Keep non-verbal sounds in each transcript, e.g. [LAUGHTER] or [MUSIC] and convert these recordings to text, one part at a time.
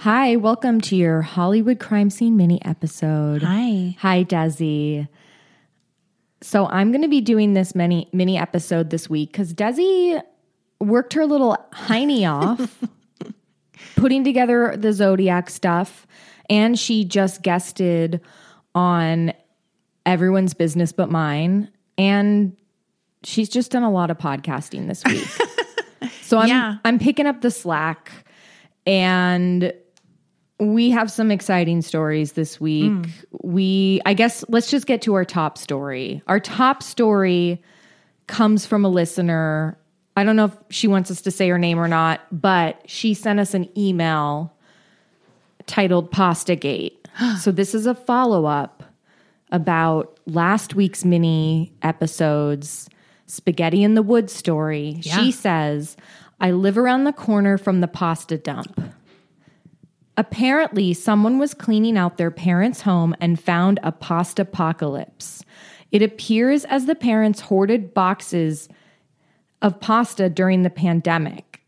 Hi, welcome to your Hollywood crime scene mini episode. Hi. Hi, Desi. So I'm going to be doing this mini mini episode this week because Desi worked her little hiney [LAUGHS] off, putting together the zodiac stuff, and she just guested on everyone's business but mine, and she's just done a lot of podcasting this week. [LAUGHS] so I'm Yeah. I'm picking up the slack, and we have some exciting stories this week. Hmm. We, I guess, let's just get to our top story. Our top story comes from a listener. I don't know if she wants us to say her name or not, but she sent us an email titled Pasta Gate. [GASPS] so this is a follow up about last week's mini episodes, Spaghetti in the Wood story. She says, I live around the corner from the pasta dump. Apparently, someone was cleaning out their parents' home and found a pasta apocalypse. It appears as the parents hoarded boxes of pasta during the pandemic.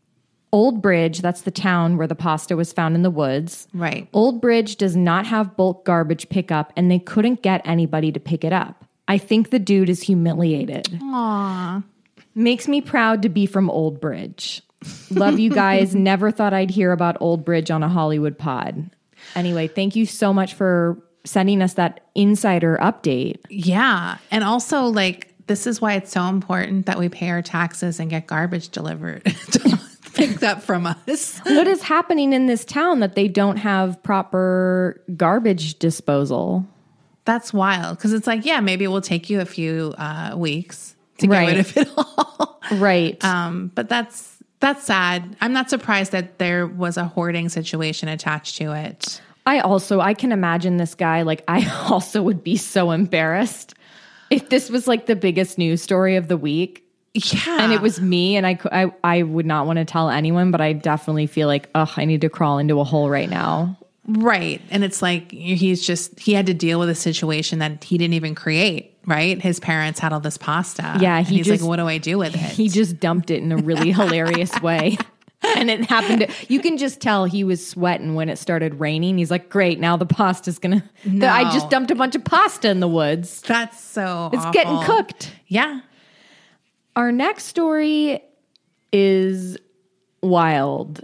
Old Bridge, that's the town where the pasta was found in the woods. Right. Old Bridge does not have bulk garbage pickup, and they couldn't get anybody to pick it up. I think the dude is humiliated. Aww. Makes me proud to be from Old Bridge. Love you [LAUGHS] guys. Never thought I'd hear about Old Bridge on a Hollywood pod. Anyway, thank you so much for sending us that insider update. Yeah. And also, like, this is why it's so important that we pay our taxes and get garbage delivered. [LAUGHS] [LAUGHS] Picked up from us. What is happening in this town that they don't have proper garbage disposal? That's wild. Cause it's like, yeah, maybe it will take you a few uh, weeks to get Right. rid of it all. Right. um, but that's that's sad. I'm not surprised that there was a hoarding situation attached to it. I also I can imagine this guy like I [LAUGHS] also would be so embarrassed if this was like the biggest news story of the week Yeah. and it was me and I I I would not want to tell anyone but I definitely feel like ugh I need to crawl into a hole right now. Right. And it's like he's just, he had to deal with a situation that he didn't even create, right? His parents had all this pasta. Yeah, And he he's just- like, what do I do with it? He just dumped it in a really [LAUGHS] hilarious way. [LAUGHS] And it happened to, you can just tell he was sweating when it started raining. He's like, "Great, now the pasta's going [LAUGHS] to I just dumped a bunch of pasta in the woods. That's so It's getting cooked." Yeah. Our next story is wild.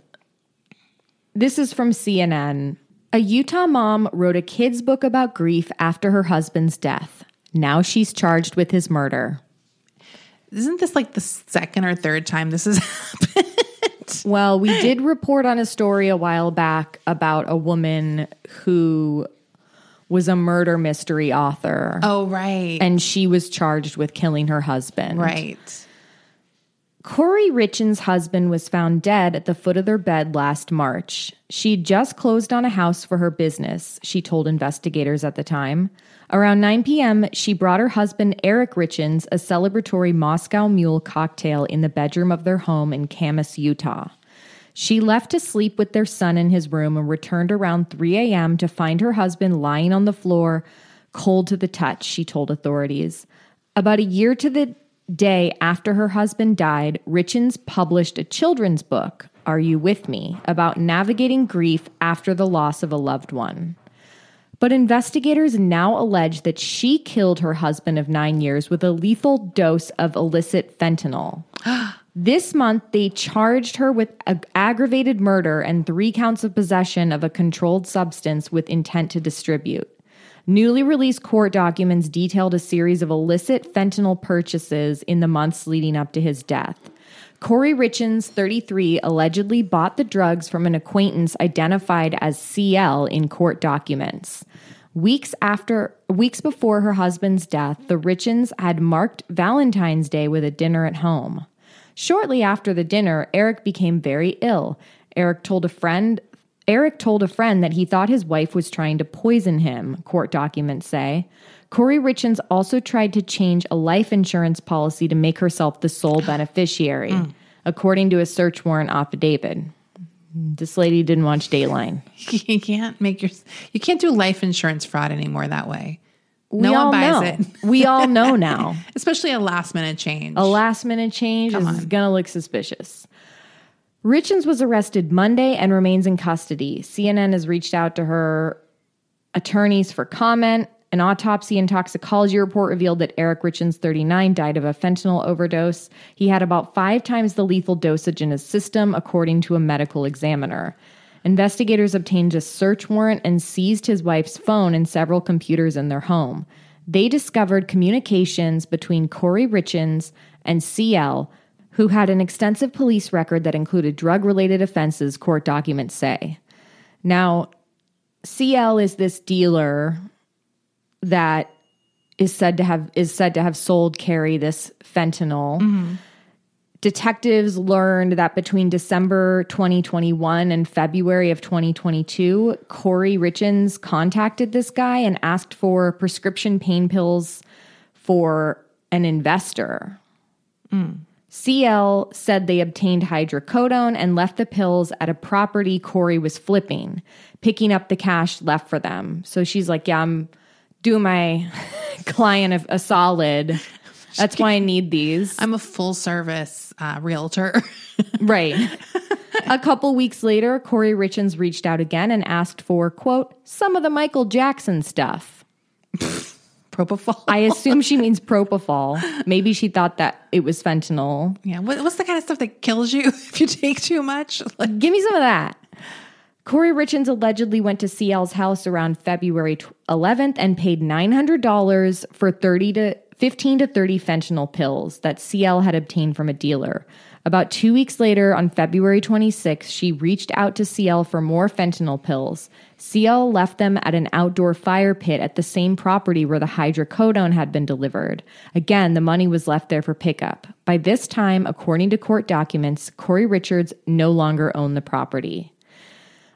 This is from CNN. A Utah mom wrote a kid's book about grief after her husband's death. Now she's charged with his murder. Isn't this like the second or third time this has [LAUGHS] happened? Well, we did report on a story a while back about a woman who was a murder mystery author. Oh, right. And she was charged with killing her husband. right. Kouri Richins' husband was found dead at the foot of their bed last March. She'd just closed on a house for her business, she told investigators at the time. Around 9 p.m., she brought her husband, Eric Richins, a celebratory Moscow Mule cocktail in the bedroom of their home in Kamas, Utah. She left to sleep with their son in his room and returned around 3 a.m. to find her husband lying on the floor, cold to the touch, she told authorities. About a year to the day after her husband died, Richins published a children's book, Are You With Me?, about navigating grief after the loss of a loved one. But investigators now allege that she killed her husband of nine years with a lethal dose of illicit fentanyl. [GASPS] This month, they charged her with ag- aggravated murder and three counts of possession of a controlled substance with intent to distribute. Newly released court documents detailed a series of illicit fentanyl purchases in the months leading up to his death. Kouri Richins, 33, allegedly bought the drugs from an acquaintance identified as CL in court documents. Weeks after weeks before her husband's death, the Richins had marked Valentine's Day with a dinner at home. Shortly after the dinner, Eric became very ill. Eric told a friend Eric told a friend that he thought his wife was trying to poison him, court documents say. Kouri Richins also tried to change a life insurance policy to make herself the sole [GASPS] beneficiary, hmm. according to a search warrant affidavit. This lady didn't watch Dateline. [LAUGHS] You can't make your you can't do life insurance fraud anymore that way. We no one buys know. it. we all know [LAUGHS] now. Especially a last minute change. A last minute change is going to look suspicious. Richins was arrested Monday and remains in custody. CNN has reached out to her attorneys for comment. An autopsy and toxicology report revealed that Eric Richins, 39, died of a fentanyl overdose. He had about five times the lethal dosage in his system, according to a medical examiner. Investigators obtained a search warrant and seized his wife's phone and several computers in their home. They discovered communications between Kouri Richins and CL, who had an extensive police record that included drug related offenses, court documents say. Now, CL is this dealer that is said to have is said to have sold Carrie this fentanyl. Mm-hmm. Detectives learned that between December 2021 and February of 2022, Kouri Richins contacted this guy and asked for prescription pain pills for an investor. Mm. CL said they obtained hydrocodone and left the pills at a property Kouri was flipping, picking up the cash left for them. So she's like, Yeah, I'm doing my [LAUGHS] client a, a solid. That's why I need these. I'm a full service uh, realtor. [LAUGHS] Right. a couple weeks later, Kouri Richins reached out again and asked for, quote, some of the Michael Jackson stuff. [LAUGHS] Propofol. I [LAUGHS] assume she means propofol. Maybe she thought that it was fentanyl. yeah. What, what's the kind of stuff that kills you [LAUGHS] if you take too much? Like, Give me some of that. Kouri Richins allegedly went to CL's house around February 11th and paid $900 for 30 to 15 to 30 fentanyl pills that CL had obtained from a dealer. About two weeks later, on February 26, she reached out to CL for more fentanyl pills. CL left them at an outdoor fire pit at the same property where the hydrocodone had been delivered. Again, the money was left there for pickup. By this time, according to court documents, Kouri Richards no longer owned the property.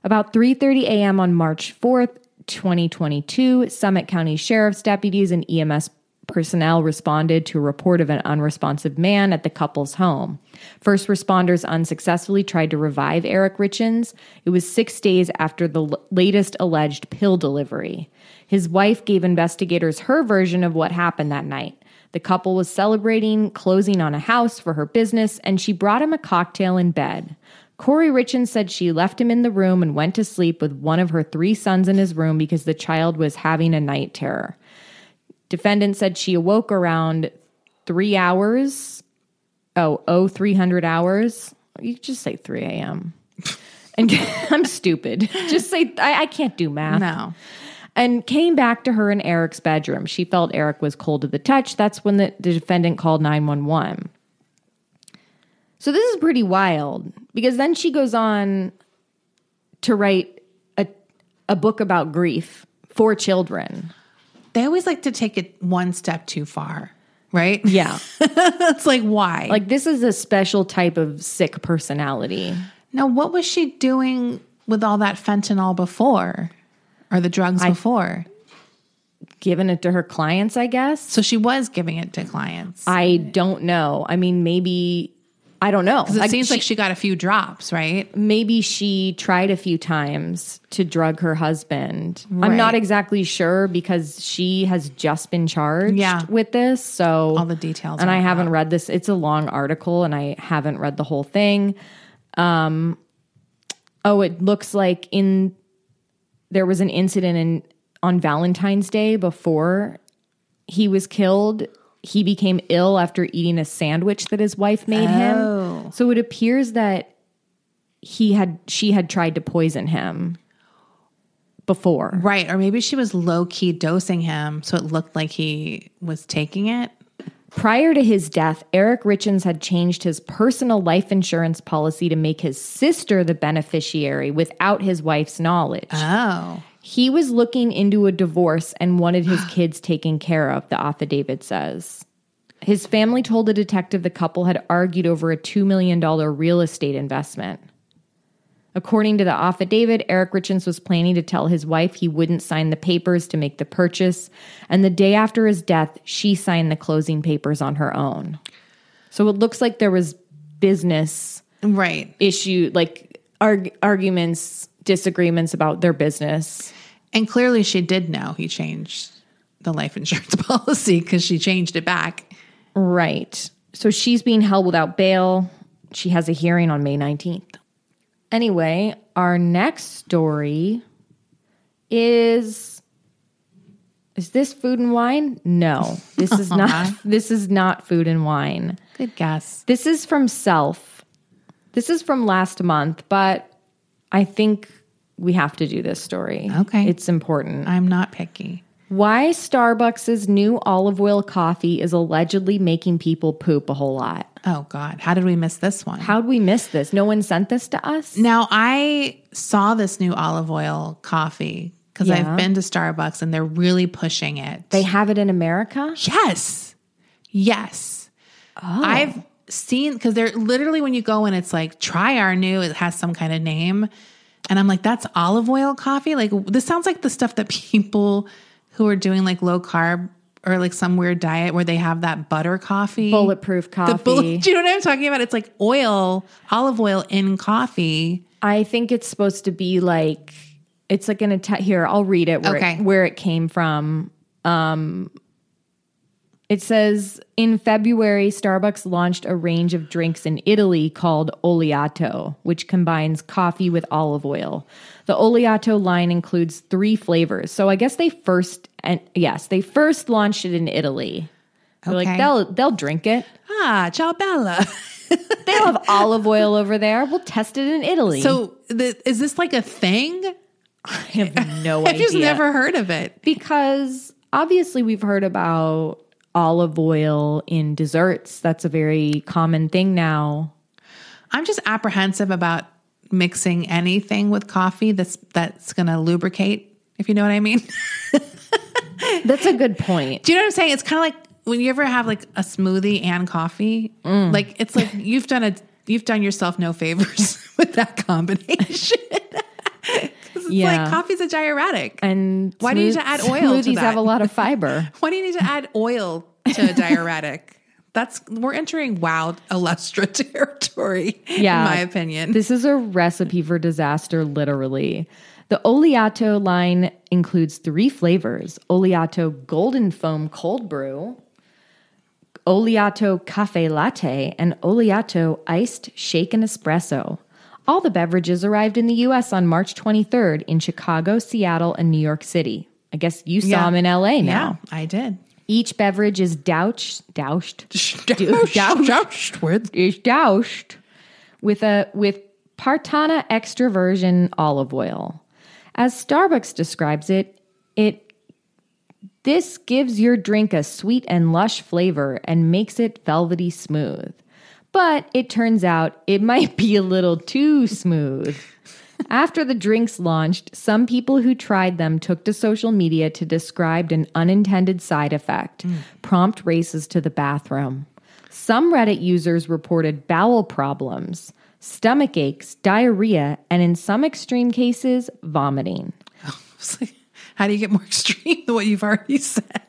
About 3:30 a.m. on March 4th, 2022, Summit County Sheriff's deputies and EMS personnel responded to a report of an unresponsive man at the couple's home. First responders unsuccessfully tried to revive Eric Richins. It was 6 days after the l- latest alleged pill delivery. His wife gave investigators her version of what happened that night. The couple was celebrating closing on a house for her business, and she brought him a cocktail in bed. Kouri Richins said she left him in the room and went to sleep with one of her three sons in his room because the child was having a night terror. Defendant said she awoke around three hours. Oh, oh, 300 hours. You just say 3 a.m. [LAUGHS] And [LAUGHS] I'm stupid. Just say, I, I can't do math no. and came back to her in Eric's bedroom. She felt Eric was cold to the touch. That's when the, the defendant called 911. So this is pretty wild because then she goes on to write a, a book about grief for children. They always like to take it one step too far, right? Yeah. [LAUGHS] It's like, why? like this is a special type of sick personality. now, what was she doing with all that fentanyl before or the drugs before? Giving it to her clients, I guess. So she was giving it to clients. I don't know. I mean, maybe I don't know. It seems like she got a few drops, right? maybe she tried a few times to drug her husband. I'm not exactly sure because she has just been charged Yeah. with this. So All the details And I haven't out. read this. It's a long article and I haven't read the whole thing. Um oh, it looks like in there was an incident in on Valentine's Day before he was killed. He became ill after eating a sandwich that his wife made Oh. him. So it appears that he had she had tried to poison him before. Right. Or maybe she was low key dosing him so it looked like he was taking it. Prior to his death, Eric Richins had changed his personal life insurance policy to make his sister the beneficiary without his wife's knowledge. Oh. He was looking into a divorce and wanted his [GASPS] kids taken care of, the affidavit says. His family told a detective the couple had argued over a $2 million real estate investment. According to the affidavit, Eric Richins was planning to tell his wife he wouldn't sign the papers to make the purchase. And the day after his death, she signed the closing papers on her own. So it looks like there was business Right. issue, like arg- arguments, disagreements about their business. And clearly she did know he changed the life insurance [LAUGHS] policy because she changed it back. Right. So she's being held without bail. She has a hearing on May 19th. Anyway, our next story is Is this food and wine? No. This is [LAUGHS] not this is not food and wine. Good guess. This is from Self. This is from last month, but I think we have to do this story. Okay. It's important. I'm not picky. Why Starbucks' new olive oil coffee is allegedly making people poop a whole lot. Oh God, how did we miss this one? How'd we miss this? No one sent this to us? Now I saw this new olive oil coffee because Yeah. I've been to Starbucks and they're really pushing it. They have it in America? yes, yes. Oh. I've seen because they're literally when you go in, it's like try our new. It has some kind of name, and I'm like, that's olive oil coffee. Like this sounds like the stuff that [LAUGHS] people who are doing like low carb or like some weird diet where they have that butter coffee, Bulletproof The coffee. bullet, [LAUGHS] do you know what I'm talking about? It's like oil, olive oil in coffee. I think it's supposed to be like it's like an Ita- here. I'll read it where Okay. it, where it came from. Um, it says in February, Starbucks launched a range of drinks in Italy called Oleato, which combines coffee with olive oil. The Oleato line includes three flavors. So I guess they first and yes, they first launched it in Italy. They're Okay. like they'll they'll drink it. Ah, ciao bella. [LAUGHS] They'll have olive oil over there. We'll test it in Italy. so the, is this like a thing? I have no [LAUGHS] idea. I've just never heard of it. because obviously we've heard about olive oil in desserts. That's a very common thing now. I'm just apprehensive about mixing anything with coffee that's that's going to lubricate, if you know what I mean. [LAUGHS] That's a good point. Do you know what I'm saying? It's kind of like when you ever have like a smoothie and coffee. Mm. Like it's like you've done a you've done yourself no favors [LAUGHS] with that combination. [LAUGHS] it's Yeah. like coffee's a diuretic. And Why do you need smooth- to add oil to Smoothies have a lot of fiber. [LAUGHS] Why do you need to add oil to a diuretic? That's we're entering wild Illustra [LAUGHS] territory, Yeah. in my opinion. This is a recipe for disaster, literally. The Oleato line includes three flavors Oleato Golden Foam Cold Brew, Oleato Cafe Latte, and Oleato Iced Shaken Espresso. All the beverages arrived in the US on March 23rd in Chicago, Seattle, and New York City. I guess you saw Yeah. them in LA now. Yeah, I did. Each beverage is doused, [LAUGHS] doused, Doused, doused with is doused with a with Partanna extra virgin olive oil. As Starbucks describes it, it this gives your drink a sweet and lush flavor and makes it velvety smooth. But it turns out it [LAUGHS] might be a little too smooth. After the drinks launched, some people who tried them took to social media to describe an unintended side effect hmm. prompt races to the bathroom. Some Reddit users reported bowel problems, stomach aches, diarrhea, and in some extreme cases, vomiting. [LAUGHS] Like, How do you get more [LAUGHS] extreme than what you've already said?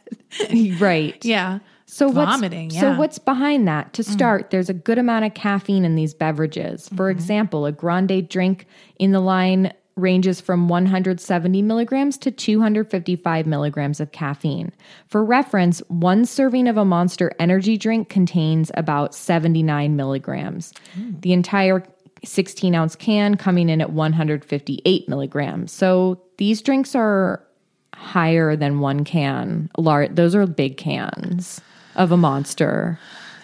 right. Yeah. So vomiting. What's, yeah. So what's behind that? To mm. start, there's a good amount of caffeine in these beverages. For mm-hmm. example, a grande drink in the line ranges from 170 milligrams to 255 milligrams of caffeine. For reference, one serving of a Monster Energy drink contains about 79 milligrams. Mm. The entire 16 ounce can coming in at 158 milligrams. So these drinks are higher than one can. Lar- those are big cans of a monster.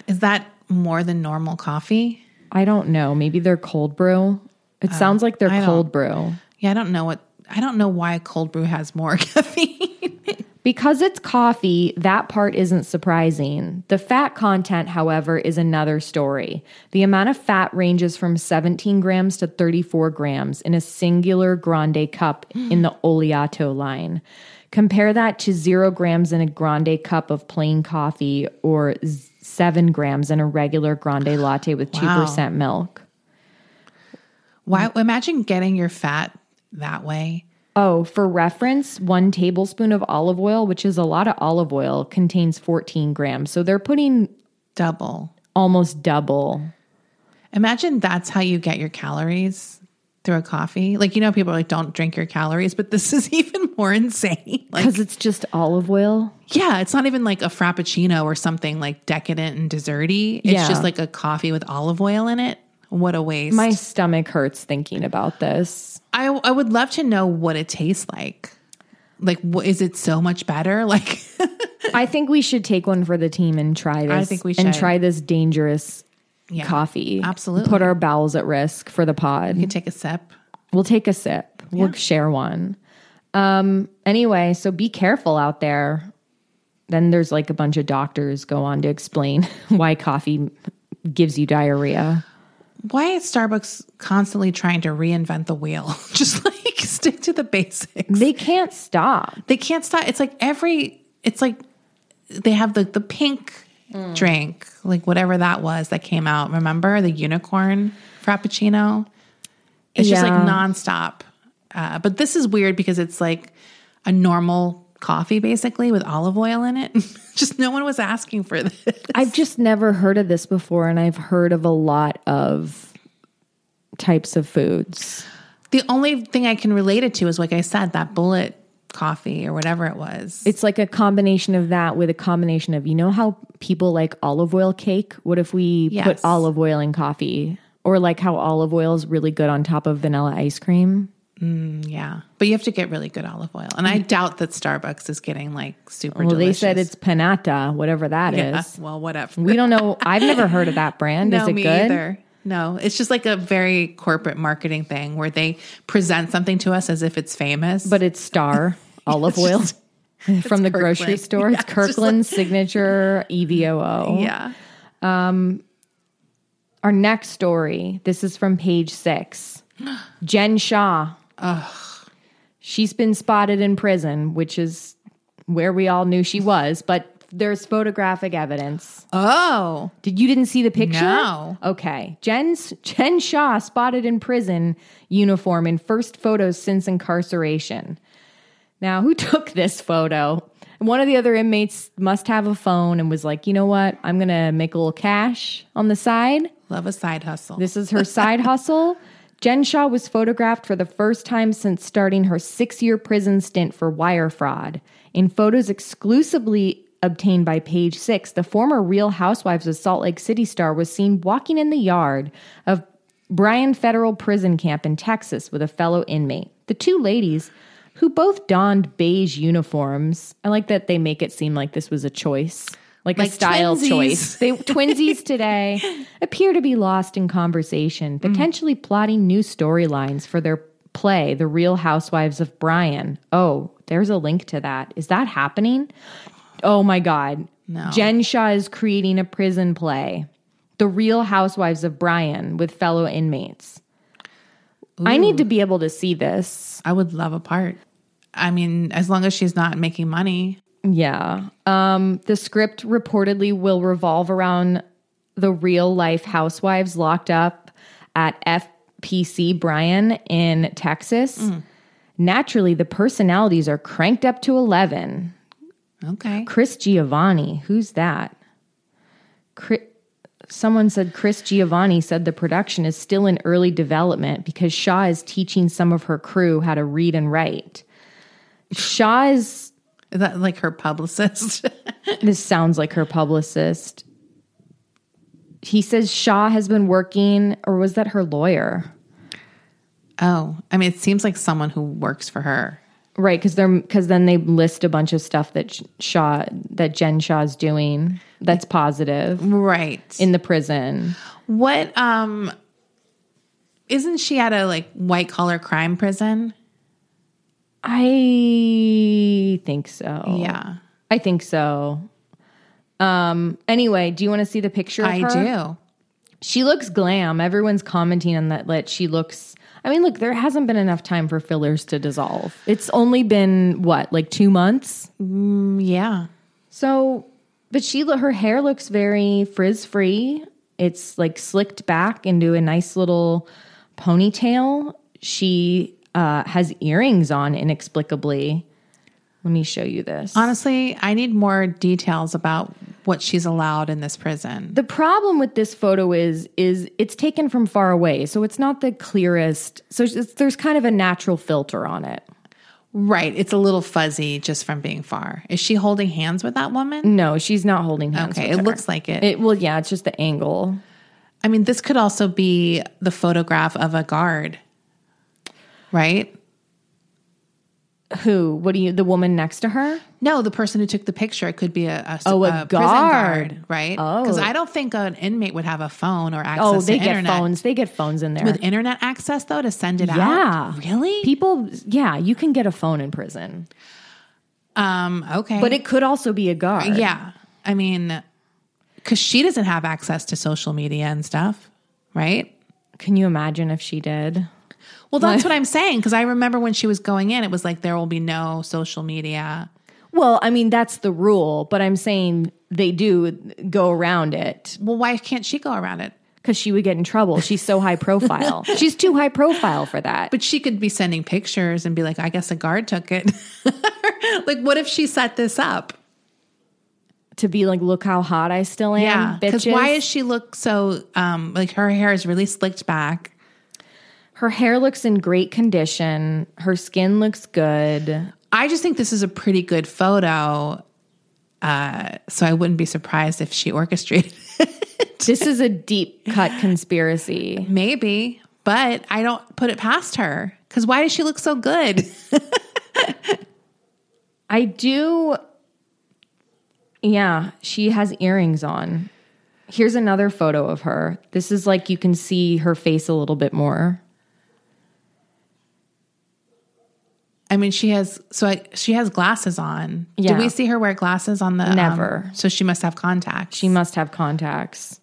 Is that more than normal coffee? I don't know. Maybe they're cold brew. It oh, sounds like they're I cold brew. Yeah, I don't know what I don't know why cold brew has more [LAUGHS] caffeine. Because it's coffee, that part isn't surprising. The fat content, however, is another story. The amount of fat ranges from 17 grams to 34 grams in a singular grande cup in the [GASPS] Oleato line. Compare that to zero grams in a grande cup of plain coffee or seven grams in a regular grande [SIGHS] latte with 2% milk. Why? Imagine getting your fat that way. Oh, for reference, one tablespoon of olive oil, which is a lot of olive oil, contains 14 grams. So they're putting Double. almost double. Imagine that's how you get your calories through a coffee. Like, you know, people are like, don't drink your calories, but this [LAUGHS] is even more insane. [LAUGHS] Like, Because it's just olive oil. yeah, it's not even like a frappuccino or something like decadent and desserty. It's Yeah. just like a coffee with olive oil in it. What a waste. My stomach hurts thinking about this. I, I would love to know what it tastes like. Like, what, is it so much better? [LAUGHS] Like, I think we should take one for the team and try this. I think we should. And try this dangerous yeah, coffee. absolutely. Put our bowels at risk for the pod. You take a sip. We'll take a sip. We'll share one. Um, anyway, so be careful out there. Then there's like a bunch of doctors go on to explain [LAUGHS] why coffee gives you diarrhea. Why is Starbucks constantly trying to reinvent the wheel? [LAUGHS] Just like [LAUGHS] stick to the basics. They can't stop. They can't stop. It's like every. It's like they have the the pink drink, like whatever that was that came out. Remember the unicorn frappuccino? It's just like Yeah. nonstop. Uh, but this is weird because it's like a normal coffee, basically with olive oil in it. [LAUGHS] just no one was asking for this. I've just never heard of this before, and I've heard of a lot of types of foods. The only thing I can relate it to is, like I said, that bullet coffee or whatever it was. It's like a combination of that with a combination of, you know, how people like olive oil cake? What if we Yes. put olive oil in coffee? Or like how olive oil is really good on top of vanilla ice cream? Yeah, but you have to get really good olive oil, and I doubt that Starbucks is getting like super. Well, they said it's panata, whatever that is. yeah. Well, whatever. We don't know. I've never heard of that brand. [LAUGHS] no, is it me good? either. No, it's just like a very corporate marketing thing where they present something to us as if it's famous. But it's Star [LAUGHS] olive oil [LAUGHS] from the grocery store. Yeah, it's it's just Kirkland signature E EVOO. yeah, Um, Our next story, this is from page six. [GASPS] Jen Shah. She's been spotted in prison, which is where we all knew she was, but there's photographic evidence. oh, Did you didn't see the picture? No. Okay. Jen's Jen Shah spotted in prison uniform in first photos since incarceration. Now, who [LAUGHS] took this photo? One of the other inmates must have a phone and was like, you know what? I'm going to make a little cash on the side. love a side hustle. This is her side [LAUGHS] hustle. Jen Shah was photographed for the first time since starting her six year prison stint for wire fraud. In photos exclusively obtained by Page Six, the former Real Housewives of Salt Lake City star was seen walking in the yard of Bryan Federal Prison Camp in Texas with a fellow inmate. The two ladies, who both donned beige uniforms, I like that they make it seem like this was a choice. Like, a style twinsies. choice. They twinsies today [LAUGHS] appear to be lost in conversation, mm. potentially plotting new storylines for their play, The Real Housewives of Bryan. Oh, there's a link to that. Is that happening? Oh my God. No. Jen Shah is creating a prison play, The Real Housewives of Bryan, with fellow inmates. I need to be able to see this. I would love a part. I mean, as long as she's not making money. Yeah. Um, the script reportedly will revolve around the real life housewives locked up at FPC Bryan in Texas. Naturally, the personalities are cranked up to 11. Okay. Chris Giovanni, who's that? Chri- Someone said Chris Giovanni said the production is still in early development because Shah is teaching some of her crew how to read and write. Shah is Is that like her publicist? [LAUGHS] this sounds like her publicist. He says Shah has been working, or was that her lawyer? oh, I mean, it seems like someone who works for her. Right, because they're because then they list a bunch of stuff that Shah that Jen Shah's doing that's positive Right. in the prison. what, um, isn't she at a like white collar crime prison? I think so. Yeah. I think so. Um. Anyway, do you want to see the picture? Of I do. She looks glam. Everyone's commenting on that. That she looks. I mean, look, there hasn't been enough time for fillers to dissolve. It's only been what, like two months. Yeah. So But she her hair looks very frizz free. It's like slicked back into a nice little ponytail. She uh, has earrings on inexplicably. Let me show you this. Honestly, I need more details about what she's allowed in this prison. The problem with this photo is is it's taken from far away, so it's not the clearest. So it's, there's kind of a natural filter on it. Right. It's a little fuzzy just from being far. Is she holding hands with that woman? No, she's not holding hands. Okay, with it her. looks like it. It well, yeah, it's just the angle. I mean, this could also be the photograph of a guard, right? Who? What do you? The woman next to her? No, the person who took the picture. It could be a, a, Oh, a prison guard. right? Oh. Because I don't think an inmate would have a phone or access Oh, they to get internet. phones. They get phones in there. With internet access, though, to send it yeah, out? Really? People, yeah, you can get a phone in prison, Um, okay. but it could also be a guard. Yeah. I mean, because she doesn't have access to social media and stuff, right? Can you imagine if she did? Well, that's what I'm saying. Because I remember when she was going in, it was like there will be no social media. Well, I mean that's the rule, but I'm saying they do go around it Well, why can't she go around it? because she would get in trouble. She's so high profile. [LAUGHS] She's too high profile for that. But she could be sending pictures and be like, I guess a guard took it. [LAUGHS] like, what if she set this up? to be like, look how hot I still am. Yeah. Because bitches. why does she look so, um, like her hair is really slicked back? Her hair looks in great condition? Her skin looks good. I just think this is a pretty good photo. Uh, so I wouldn't be surprised if she orchestrated it. This is a [LAUGHS] deep cut conspiracy. Maybe, but I don't put it past her. Because why does she look so good? [LAUGHS] I do. Yeah, she has earrings on. Here's another photo of her. This is like you can see her face a little bit more. I mean, she has so I, she has glasses on. Yeah. Do we see her wear glasses on the? um, Never. so she must have contacts. She must have contacts.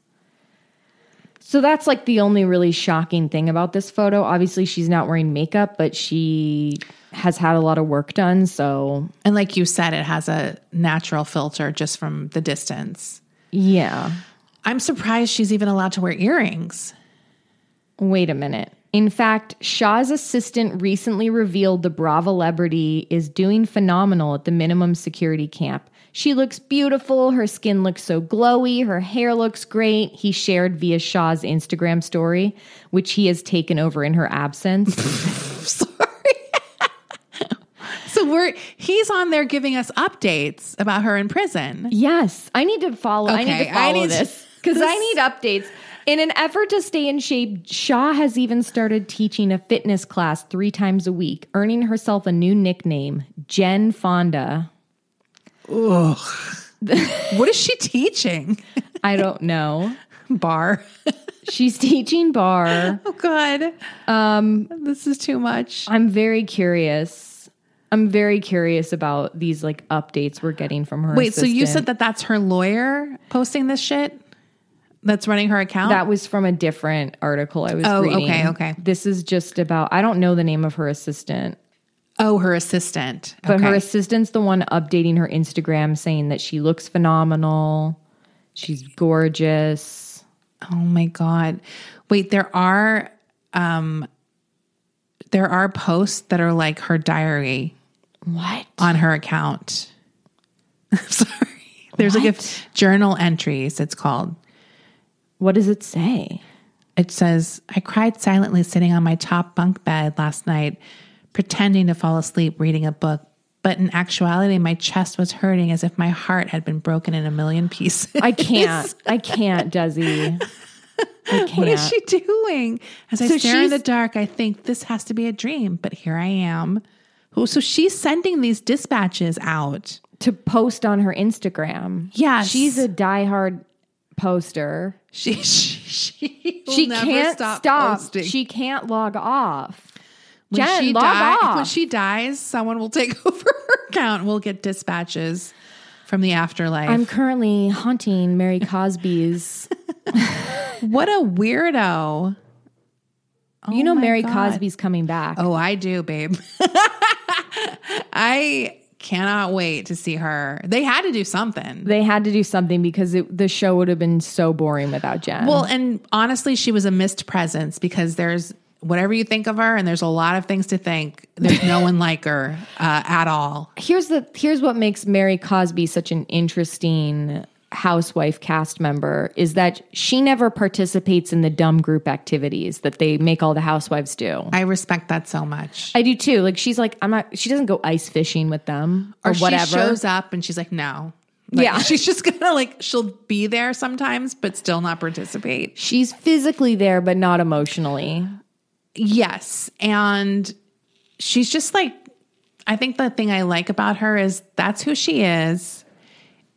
So that's like the only really shocking thing about this photo. Obviously, she's not wearing makeup, but she has had a lot of work done. So, and like you said, it has a natural filter just from the distance. yeah. I'm surprised she's even allowed to wear earrings. Wait a minute. In fact, Shah's assistant recently revealed the Bravo celebrity is doing phenomenal at the minimum security camp. She looks beautiful, her skin looks so glowy, her hair looks great. He shared via Shah's Instagram story, which he has taken over in her absence. [LAUGHS] Sorry. [LAUGHS] so we're he's on there giving us updates about her in prison. yes, I need to follow. I need Okay, to I follow need this because I need updates. In an effort to stay in shape, Shah has even started teaching a fitness class three times a week, earning herself a new nickname, Jen Fonda. Ugh. [LAUGHS] What is she teaching? I don't know. Barre. She's teaching barre. Oh God. Um, this is too much. I'm very curious. I'm very curious about these like updates we're getting from her. Wait, so you said that that's her lawyer posting this shit? That's running her account? that was from a different article I was Oh, reading. okay, okay. This is just about I don't know the name of her assistant, oh, her assistant. but her assistant's the one updating her Instagram saying that she looks phenomenal. She's gorgeous. Oh my god. Wait, there are um there are posts that are like her diary What? on her account. [LAUGHS] Sorry. There's like a journal entries it's called. What does it say? It says, I cried silently sitting on my top bunk bed last night, pretending to fall asleep reading a book. But in actuality, my chest was hurting as if my heart had been broken in a million pieces. I can't. I can't, Desi. I can't. [LAUGHS] What is she doing? As I stare in the dark, I think this has to be a dream, but here I am. Oh, so she's sending these dispatches out. to post on her Instagram. Yeah, She's a diehard poster. She [LAUGHS] she, she, she can't stop. posting. She can't log off. when Jen, she log die- off. when she dies, someone will take [LAUGHS] over her account. We'll get dispatches from the afterlife. I'm currently haunting Mary Cosby's. [LAUGHS] what a weirdo. you know, oh Mary God. Cosby's coming back. Oh, I do, babe. I cannot wait to see her. They had to do something. They had to do something because it, the show would have been so boring without Jen. Well, and honestly, she was a missed presence because there's whatever you think of her, and there's a lot of things to think. There's no one like her uh, at all. here's the here's what makes Mary Cosby such an interesting housewife cast member is that she never participates in the dumb group activities that they make all the housewives do. I respect that so much. I do too. Like she's like I'm not she doesn't go ice fishing with them or, or whatever. she shows up and she's like, no. Like, Yeah. [LAUGHS] she's just gonna like she'll be there sometimes, but still not participate. She's physically there but not emotionally. Yes. And she's just like, I think the thing I like about her is that's who she is.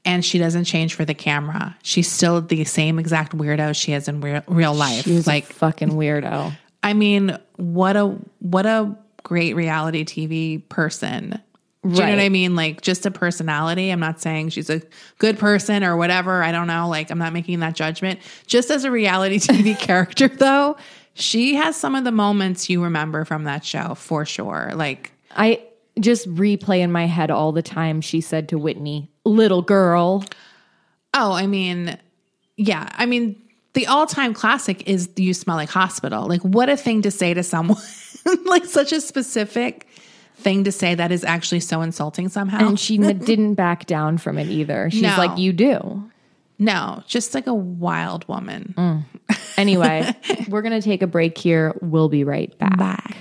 And she doesn't change for the camera. She's still the same exact weirdo she is in real, real life. She's like, fucking weirdo. I mean, what a what a great reality TV person. Do you know what I mean? Like just a personality. I'm not saying she's a good person or whatever. I don't know. Like I'm not making that judgment. Just as a reality [LAUGHS] TV character though, she has some of the moments you remember from that show for sure. Like I just replay in my head all the time she said to Whitney, "Little girl." Oh, I mean, yeah. I mean, the all-time classic is "You Smell Like Hospital." Like, what a thing to say to someone! [LAUGHS] like, such a specific thing to say that is actually so insulting somehow. And she [LAUGHS] didn't back down from it either. She's No. like, "You do." no, just like a wild woman. Mm. Anyway, [LAUGHS] we're going to take a break here. We'll be right back. Bye.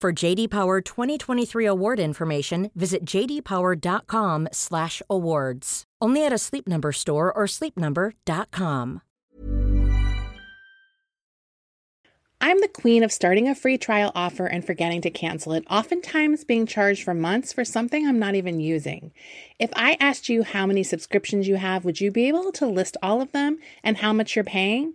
For JD Power 2023 award information, visit jdpower.com/awards. Only at a Sleep Number store or sleepnumber.com. I'm the queen of starting a free trial offer and forgetting to cancel it, oftentimes being charged for months for something I'm not even using. If I asked you how many subscriptions you have, would you be able to list all of them and how much you're paying?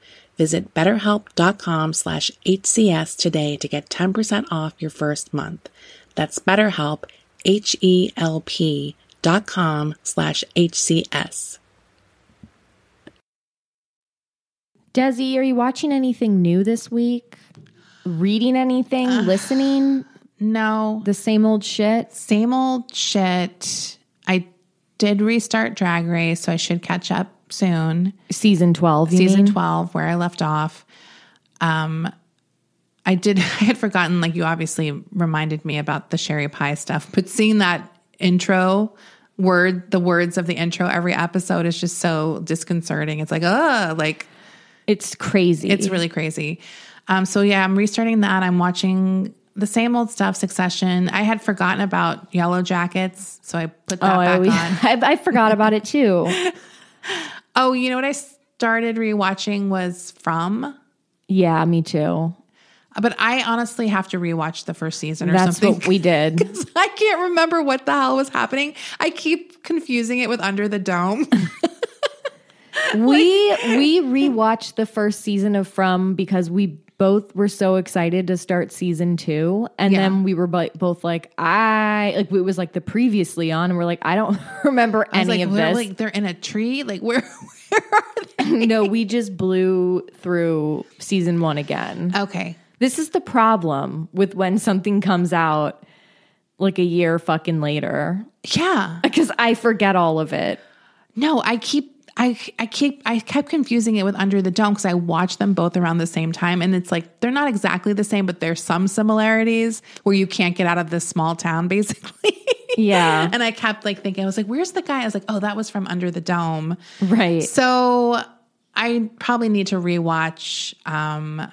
Visit betterhelp.com slash HCS today to get 10% off your first month. That's betterhelp, H-E-L-P dot com slash HCS. Desi, are you watching anything new this week? Reading anything? Uh, listening? No, The same old shit? same old shit. I did restart Drag Race, so I should catch up soon. Season 12, you Season mean? 12, where I left off. Um, I did, [LAUGHS] I had forgotten, like, you obviously reminded me about the sherry pie stuff, but seeing that intro word, the words of the intro every episode is just so disconcerting. It's like, uh, like, It's crazy. it's really crazy. Um, so yeah, I'm restarting that. I'm watching the same old stuff, Succession. I had forgotten about Yellow Jackets, so I put that Oh, back always, on. [LAUGHS] I, I forgot about it too. [LAUGHS] Oh, you know what I started rewatching was From, Yeah, me too. but I honestly have to rewatch the first season or That's something. what we did. [LAUGHS] I can't remember what the hell was happening. I keep confusing it with Under the Dome. [LAUGHS] we we rewatched the first season of From because we both were so excited to start season two, and Yeah. then we were both like, I like it was like the previously on, and we're like, I don't [LAUGHS] remember I was any like, of this. like they're in a tree. Like where? [LAUGHS] Where are they? [LAUGHS] no, we just blew through season one again. Okay. This is the problem with when something comes out like a year fucking later Yeah. because I forget all of it. No, I keep I I keep I kept confusing it with Under the Dome because I watched them both around the same time, and it's like they're not exactly the same, but there's some similarities where you can't get out of this small town, [LAUGHS] basically. Yeah. and I kept like thinking, I was like, "Where's the guy?" I was like, "Oh, that was from Under the Dome." Right. So I probably need to rewatch. Um,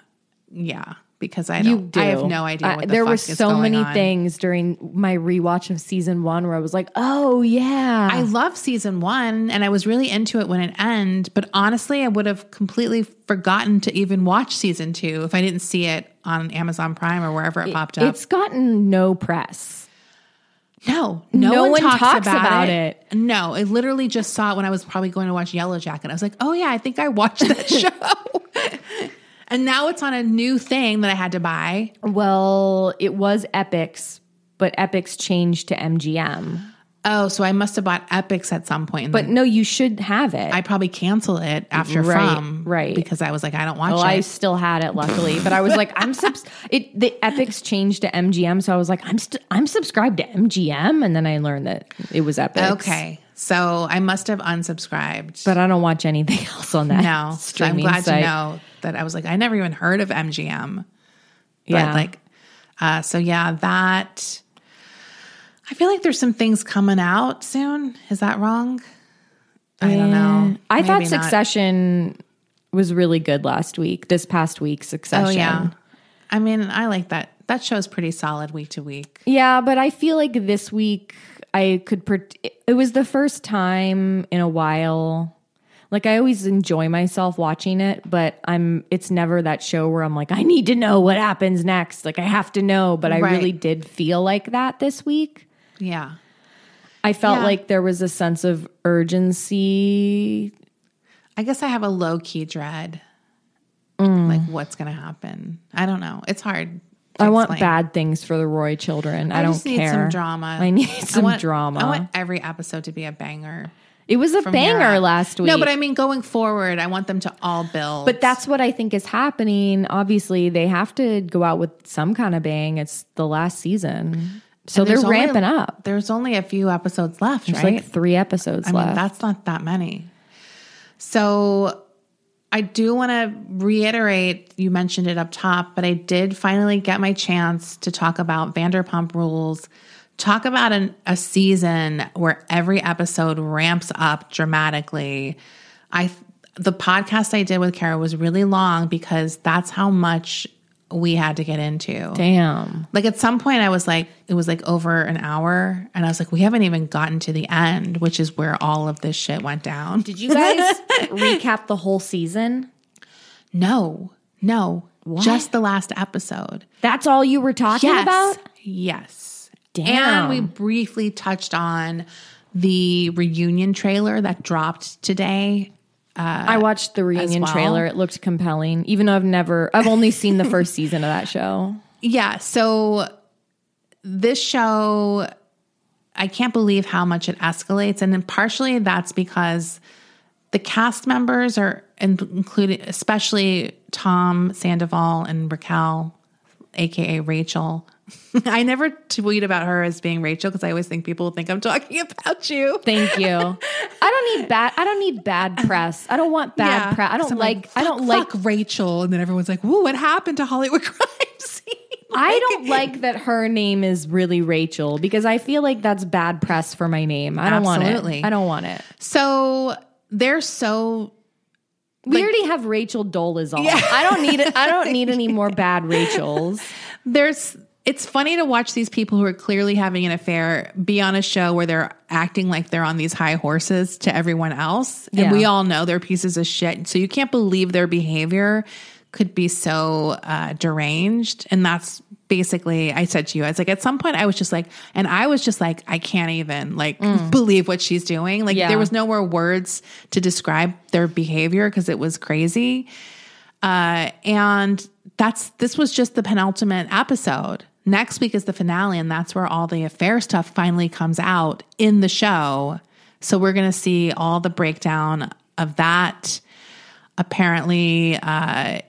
yeah, because I don't. Do. I have no idea. What the there were so many on. things during my rewatch of season one where I was like, "Oh yeah, I love season one and I was really into it when it ended, but honestly, I would have completely forgotten to even watch season two if I didn't see it on Amazon Prime or wherever it, popped up. It's gotten no press. no, no, No one, one talks, talks about, about it. No, I literally just saw it when I was probably going to watch Yellow Jacket. I was like, oh yeah, I think I watched that [LAUGHS] show. [LAUGHS] and now it's on a new thing that I had to buy. Well, it was Epix, but Epix changed to MGM. Oh, so I must have bought Epix at some point. But no, you should have it. I probably cancel it after Right, from right. because I was like, I don't watch well, it. I still had it luckily, but I was like, I'm subs- [LAUGHS] it. The Epix changed to MGM, so I was like, I'm st- I'm subscribed to MGM, and then I learned that it was Epix. Okay. So I must have unsubscribed. but I don't watch anything [LAUGHS] else on that. no. So I'm glad site. to know that I was like, I never even heard of MGM. But Yeah. like, uh, so yeah, that I feel like there's some things coming out soon. Is that wrong? I don't know. I thought Maybe not. Succession was really good last week. This past week, Succession. Oh yeah. I mean, I like that. That show's pretty solid week to week. Yeah, but I feel like this week I could. Pre- it was the first time in a while. Like I always enjoy myself watching it, but I'm. It's never that show where I'm like, I need to know what happens next. Like I have to know. But I Right. really did feel like that this week. Yeah. I felt Yeah. like there was a sense of urgency. I guess I have a low key dread. Mm. Like what's going to happen? I don't know. It's hard. I want explain. bad things for the Roy children. I, don't just need some drama. I need some want, drama. I want every episode to be a banger. It was a banger last week. No, but I mean going forward, I want them to all build. But that's what I think is happening. Obviously, they have to go out with some kind of bang. It's the last season. So And they're only- ramping up. There's only a few episodes left, There's right? like three episodes I left. mean, that's not that many. So I do want to reiterate, you mentioned it up top, but I did finally get my chance to talk about Vanderpump Rules, talk about an, a season where every episode ramps up dramatically. I the podcast I did with Kara was really long because that's how much we had to get into. Damn. Like at some point, I was like, it was like over an hour, and I was like, we haven't even gotten to the end, which is where all of this shit went down. Did you guys [LAUGHS] recap the whole season? No, no, just the last episode. That's all you were talking Yes, about? yes. Damn. And we briefly touched on the reunion trailer that dropped today. Uh, I watched the reunion well. trailer. It looked compelling, even though I've never, I've only seen the first season of that show. Yeah. So this show, I can't believe how much it escalates. And then partially that's because the cast members are in- included, especially Tom Sandoval and Raquel, aka Rachel. [LAUGHS] I never tweet about her as being Rachel because I always think people think I'm talking [LAUGHS] about you. Thank you. [LAUGHS] I don't need bad. I don't need bad press. I don't want bad Yeah. press. I don't like. I don't like. Rachel, and then everyone's like, "Whoa, what happened to Hollywood crime scene?" I don't like that her name is really Rachel because I feel like that's bad press for my name. I don't want it. I don't want it. So they're so We already have Rachel Dolezal. Yeah. I don't need it. I don't need any more [LAUGHS] bad Rachels. there's it's funny to watch these people who are clearly having an affair be on a show where they're acting like they're on these high horses to everyone else. And Yeah. we all know they're pieces of shit. So you can't believe their behavior could be so uh, deranged. And that's basically, I said to you, I was like, at some point, I was just like, and I was just like, I can't even like believe what she's doing. Like, Yeah. there was no more words to describe their behavior because it was crazy. Uh, and that's this was just the penultimate episode. Next week is the finale, and that's where all the affair stuff finally comes out in the show. So we're gonna see all the breakdown of that. Apparently, uh,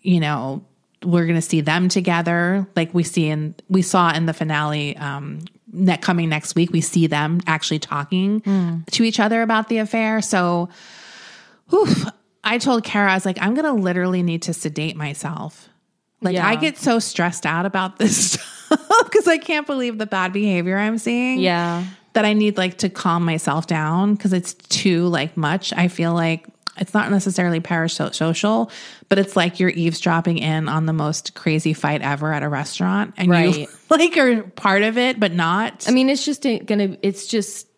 you know, we're gonna see them together, like we see in we saw in the finale. Um, ne- coming next week, we see them actually talking to each other about the affair. So Oof. I told Kara, I was like, I'm going to literally need to sedate myself. Like, Yeah. I get so stressed out about [LAUGHS] this stuff because I can't believe the bad behavior I'm seeing. Yeah. That I need like to calm myself down because it's too like much. I feel like it's not necessarily parasocial, but it's like you're eavesdropping in on the most crazy fight ever at a restaurant and you Right. [LAUGHS] like are part of it, but not. I mean, it's just gonna. It's just.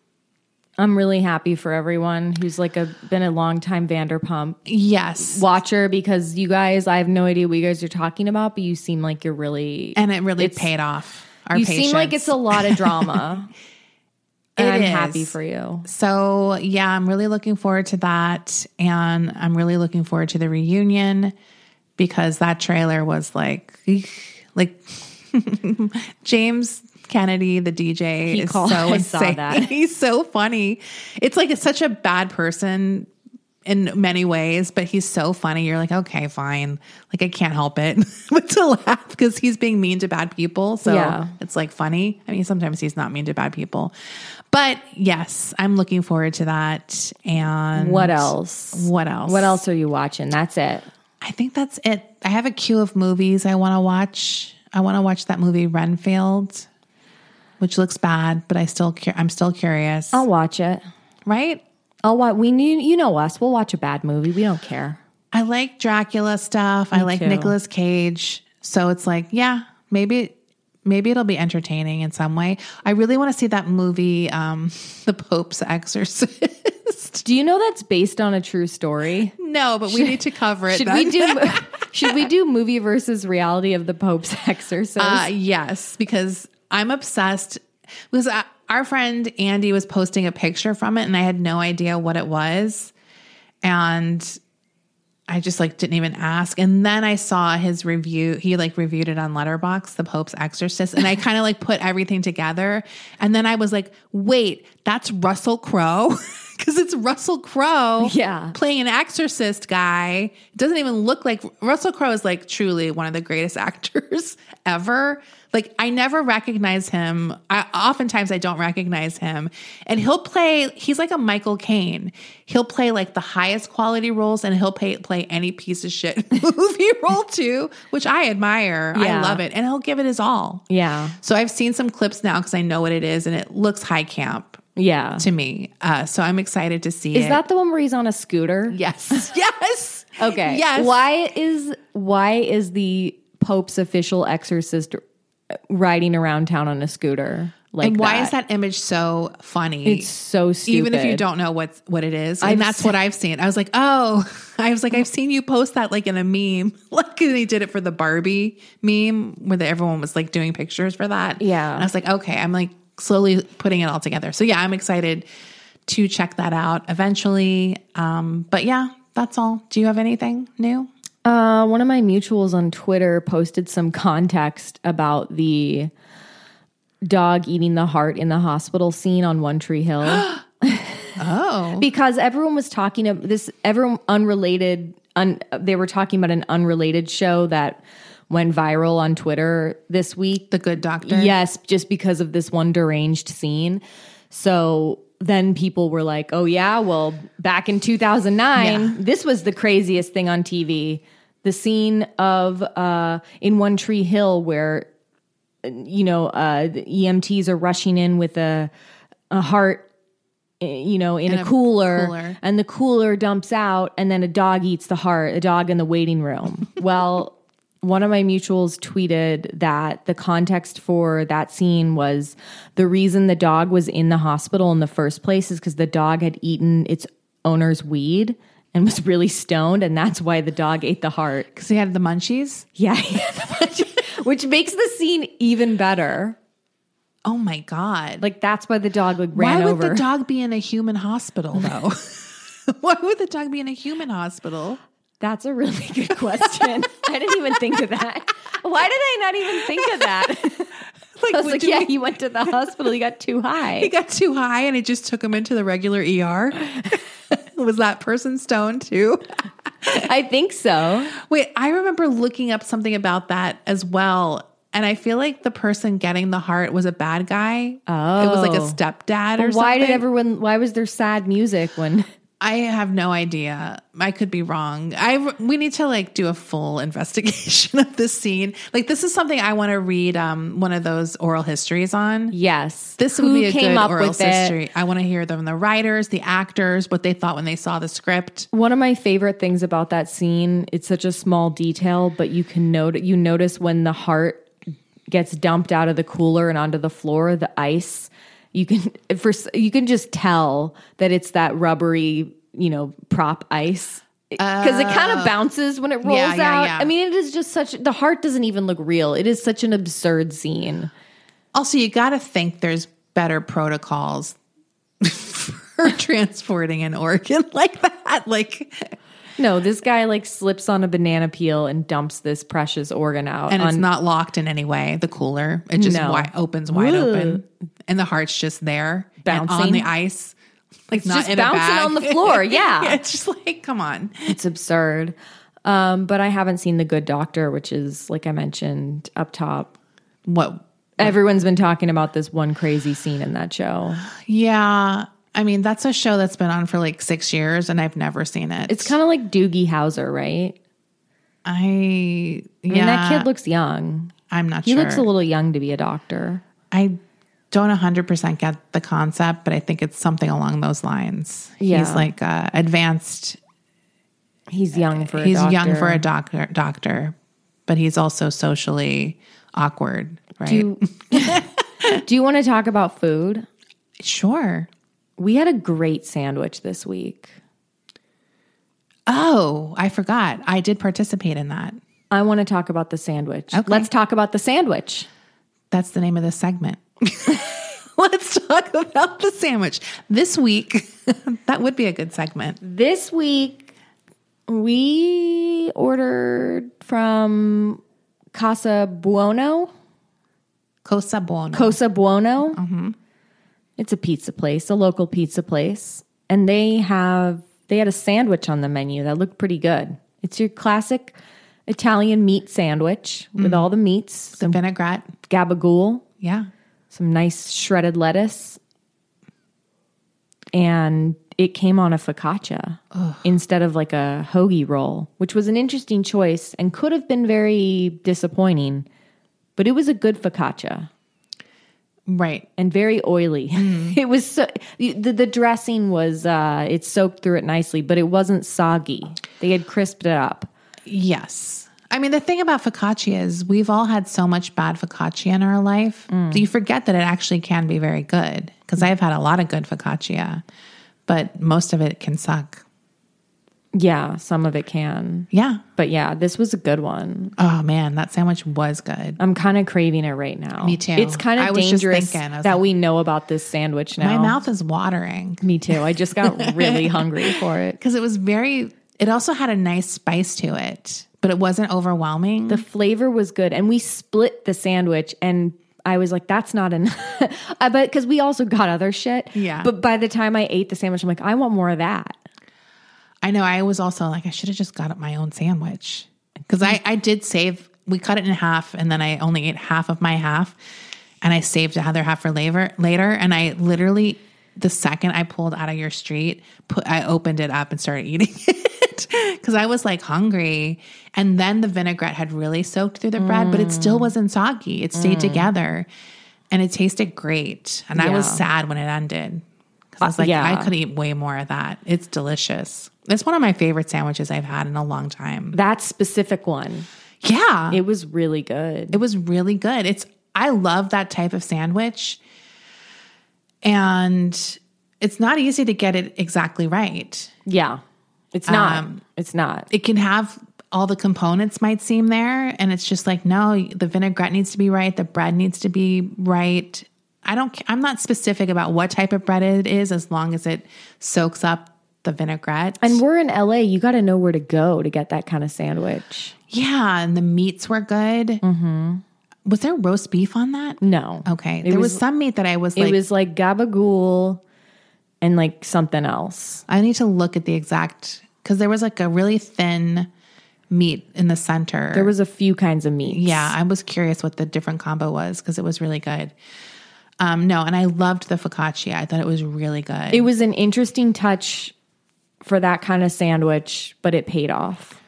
I'm really happy for everyone who's like a been a long time Vanderpump yes. watcher because you guys, I have no idea what you guys are talking about, but you seem like you're really And it really paid off. Our you seem like it's a lot of drama. [LAUGHS] and It I'm is. happy for you. So, yeah, I'm really looking forward to that. And I'm really looking forward to the reunion because that trailer was like, like [LAUGHS] James Kennedy, the DJ, He is called- so [LAUGHS] insane. that. [LAUGHS] He's so funny. It's like it's such a bad person in many ways, but he's so funny. You're like, okay, fine. Like I can't help it but to laugh because he's being mean to bad people. So Yeah. it's like funny. I mean, sometimes he's not mean to bad people. But yes, I'm looking forward to that. And What else? What else? What else are you watching? That's it. I think that's it. I have a queue of movies I want to watch. I want to watch that movie Renfield, which looks bad, but I still cu- I'm still curious. I'll watch it. right? I'll watch. We need you know us. We'll watch a bad movie. We don't care. I like Dracula stuff. I like too. Nicolas Cage. So it's like, yeah, maybe maybe it'll be entertaining in some way. I really want to see that movie, um, [LAUGHS] The Pope's Exorcist. Do you know that's based on a true story? no, but we need to cover it. Should then. we do? [LAUGHS] should we do movie versus reality of the Pope's exorcist? Uh, yes, because I'm obsessed. Because uh, our friend Andy was posting a picture from it, and I had no idea what it was, and I just like didn't even ask. And then I saw his review. He like reviewed it on Letterboxd, The Pope's Exorcist, and I [LAUGHS] kind of like put everything together. And then I was like, wait, that's Russell Crowe. [LAUGHS] Because it's Russell Crowe, Yeah. playing an exorcist guy. It doesn't even look like Russell Crowe is like truly one of the greatest [LAUGHS] actors ever. Like I never recognize him. I oftentimes I don't recognize him. And he'll play he's like a Michael Caine. He'll play like the highest quality roles and he'll play play any piece of shit [LAUGHS] movie role too, which I admire. I love it. And he'll give it his all. yeah, So I've seen some clips now because I know what it is and it looks high camp yeah. to me. Uh, so I'm excited to see Is it. that the one where he's on a scooter? Yes. [LAUGHS] [LAUGHS] Yes. Okay. Yes. Why is why is the Pope's official exorcist riding around town on a scooter? Like and why is that image so funny? It's so stupid. Even if you don't know what what it is, and I've that's se- what I've seen. I was like, oh, [LAUGHS] I was like, I've seen you post that like in a meme, [LAUGHS] like they did it for the Barbie meme, where the, everyone was like doing pictures for that. Yeah. and I was like, okay, I'm like slowly putting it all together. So yeah, I'm excited to check that out eventually. Um, but yeah, that's all. Do you have anything new? Uh, one of my mutuals on Twitter posted some context about the dog eating the heart in the hospital scene on One Tree Hill. [GASPS] [LAUGHS] Oh. because everyone was talking about this everyone unrelated un, they were talking about an unrelated show that went viral on Twitter this week. The Good Doctor? Yes, just because of this one deranged scene. So then people were like, "Oh yeah, well, back in 2009, this was the craziest thing on TV. The scene of uh in One Tree Hill where you know, uh the EMTs are rushing in with a a heart eh, you know, in, In a, a cooler, cooler. and the cooler dumps out, and then a dog eats the heart, a dog in the waiting room. [LAUGHS] well, one of my mutuals tweeted that the context for that scene was the reason the dog was in the hospital in the first place is because the dog had eaten its owner's weed and was really stoned, and that's why the dog ate the heart. Because he had the munchies? Yeah, [LAUGHS] which makes the scene even better. Oh my God. Like that's why the dog like Why would over. the dog be in a human hospital, though? [LAUGHS] Why would the dog be in a human hospital? That's a really good question. [LAUGHS] I didn't even think of that. Why did I not even think of that? Like, I was like, yeah, he went to the hospital. He got too high. he got too high and it just took him into the regular ER. Was that person stoned too? [LAUGHS] I think so. Wait, I remember looking up something about that as well. And I feel like the person getting the heart was a bad guy. Oh. It was like a oh. stepdad or Why something. Why did everyone? Why was there sad music when? I have no idea. I could be wrong. I we need to like do a full [LAUGHS] investigation of this scene. Like this is something I want to read um one of those oral histories on. Yes, This Who would be a came good up oral with it? history. I want to hear them the writers, the actors, what they thought when they saw the script. One of my favorite things about that scene, it's such a small detail, but you can note you notice when the heart gets dumped out of the cooler and onto the floor, the ice. You can [LAUGHS] for you can just tell that it's that rubbery, you know, prop ice. Because it kind of oh. bounces when it rolls Yeah, yeah, out. yeah. I mean, it is just such the heart doesn't even look real. It is such an absurd scene. Also, you got to think there's better protocols [LAUGHS] for transporting an organ [LAUGHS] like that. Like, No, this guy like slips on a banana peel and dumps this precious organ out. and it's not locked in any way. The cooler, it just No. wi- opens wide Ugh. open, and the heart's just there, bouncing on the ice, like not just in bouncing on the [LAUGHS] floor, yeah. [LAUGHS] it's just like, come on. It's absurd. Um, but I haven't seen The Good Doctor, which is, like I mentioned up top. What? Everyone's been talking about this one crazy scene in that show. Yeah, I mean that's a show that's been on for like six years, and I've never seen it. It's kind of like Doogie Howser, right? I I mean, that kid looks young. I'm not He sure. looks a little young to be a doctor. I don't 100% get the concept, but I think it's something along those lines. Yeah. He's like uh, advanced, He's young for a he's doctor. young for a doctor, doctor, but he's also socially awkward, right? Do you, [LAUGHS] do you want to talk about food? sure. We had a great sandwich this week. Oh, I forgot. I did participate in that. I want to talk about the sandwich. Okay. Let's talk about the sandwich. That's the name of this segment. [LAUGHS] Let's talk about the sandwich. This week, [LAUGHS] that would be a good segment. This week, we ordered from Casa Buono. Cosa Buono. Cosa Buono. Mm-hmm. It's a pizza place, a local pizza place, and they have they had a sandwich on the menu that looked pretty good. It's your classic Italian meat sandwich with mm. all the meats, some vinaigrette. gabagool, Yeah. Some nice shredded lettuce, and it came on a focaccia instead of like a hoagie roll, which was an interesting choice and could have been very disappointing, but it was a good focaccia Right. and very oily. Mm. [LAUGHS] it was so the, the dressing was uh it soaked through it nicely, but it wasn't soggy. They had crisped it up. Yes. I mean, the thing about focaccia is we've all had so much bad focaccia in our life. Mm. So you forget that it actually can be very good. Because I've had a lot of good focaccia, but most of it can suck. Yeah, some of it can. Yeah. But yeah, this was a good one. Oh man, that sandwich was good. I'm kind of craving it right now. Me too. It's kind of dangerous thinking, I was that like- we know about this sandwich now. My mouth is watering Me too. I just got really [LAUGHS] hungry for it. because it was very, it also had a nice spice to it, but it wasn't overwhelming. The flavor was good, and we split the sandwich, and I was like, that's not enough. [LAUGHS] Uh, but because we also got other shit. Yeah. But by the time I ate the sandwich, I'm like, I want more of that. I know. I was also like, I should have just got my own sandwich because I, I did save. We cut it in half, and then I only ate half of my half, and I saved the other half for later. Later, and I literally, the second I pulled out of your street, put I opened it up and started eating it [LAUGHS] because I was like hungry, and then the vinaigrette had really soaked through the bread, but it still wasn't soggy. It stayed together, and it tasted great. And I was sad when it ended because I was Uh, like, yeah. I could eat way more of that. It's delicious. It's one of my favorite sandwiches I've had in a long time. That specific one, Yeah. It, it was really good. It was really good. It's I love that type of sandwich. And it's not easy to get it exactly right. yeah. It's not. Um, it's not. It can have all the components might seem there and it's just like no, the vinaigrette needs to be right, the bread needs to be right. I don't I'm not specific about what type of bread it is as long as it soaks up the vinaigrette. And we're in LA. You got to know where to go to get that kind of sandwich. Yeah, and the meats were good. Mm-hmm. Was there roast beef on that? No. Okay, It there was, was- some meat that I was like, it was like gabagool and like something else. I need to look at the exact because there was like a really thin meat in the center. There was a few kinds of meats. yeah, I was curious what the different combo was because it was really good. Um, no, and I loved the focaccia. I thought it was really good. It was an interesting touch for that kind of sandwich, but it paid off.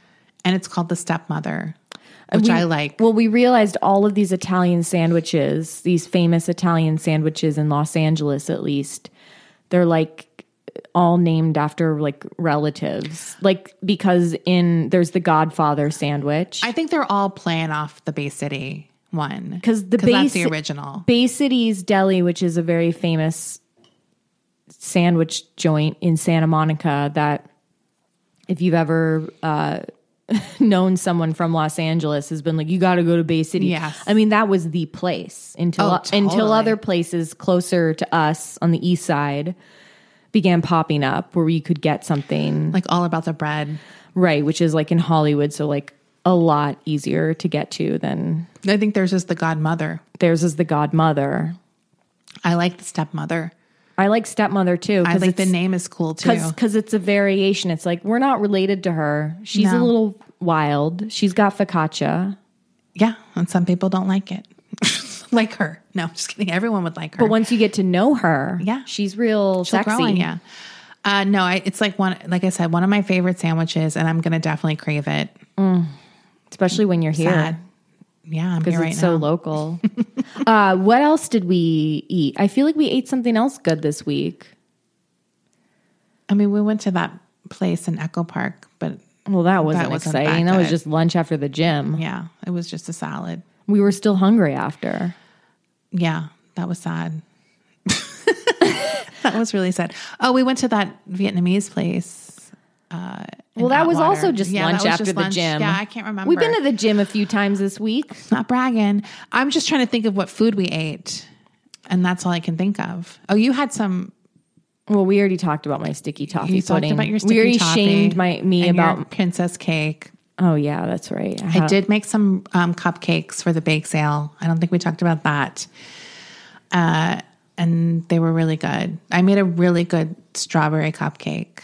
and it's called the stepmother, which We- I like. Well, we realized all of these Italian sandwiches, these famous Italian sandwiches in Los Angeles at least, they're like all named after like relatives. Like because in there's the Godfather sandwich. I think they're all playing off the Bay City one because the that's the original. Bay Cities Deli, which is a very famous sandwich joint in Santa Monica, that if you've ever uh, [LAUGHS] known someone from Los Angeles, has been like, you got to go to Bay City. Yes. I mean that was the place until Oh, until other places closer to us on the east side began popping up where you could get something like all about the bread. right, which is like in Hollywood, so like a lot easier to get to than I think there's just the godmother. theirs is the godmother. I like the stepmother. I like stepmother too. I like the name is cool too. because it's a variation. It's like we're not related to her. She's a little wild. She's got focaccia, Yeah, and some people don't like it. [LAUGHS] like her. No, just kidding. Everyone would like her. but once you get to know her, Yeah. she's real She'll sexy. grow on ya. Uh, no, I, it's like one. Like I said, one of my favorite sandwiches, and I'm gonna definitely crave it. especially when you're here Sad. Yeah, I'm because here it's right so local. [LAUGHS] uh, what else did we eat? I feel like we ate something else good this week. I mean, we went to that place in Echo Park, but Well, that wasn't, wasn't exciting. that That was good. just lunch after the gym. yeah, it was just a salad. We were still hungry after. Yeah, that was sad. [LAUGHS] that was really sad. Oh, we went to that Vietnamese place. Uh, Well, that was Atwater. also just Yeah, lunch after just the lunch. gym. Yeah, I can't remember. We've been to the gym a few times this week. not bragging. I'm just trying to think of what food we ate, and that's all I can think of. Oh, you had some. Well, we already talked about my sticky toffee You talked pudding. about your sticky we already toffee shamed my me about. princess cake. Oh yeah, that's right. I did make some um, cupcakes for the bake sale. I don't think we talked about that. Uh, and they were really good. I made a really good strawberry cupcake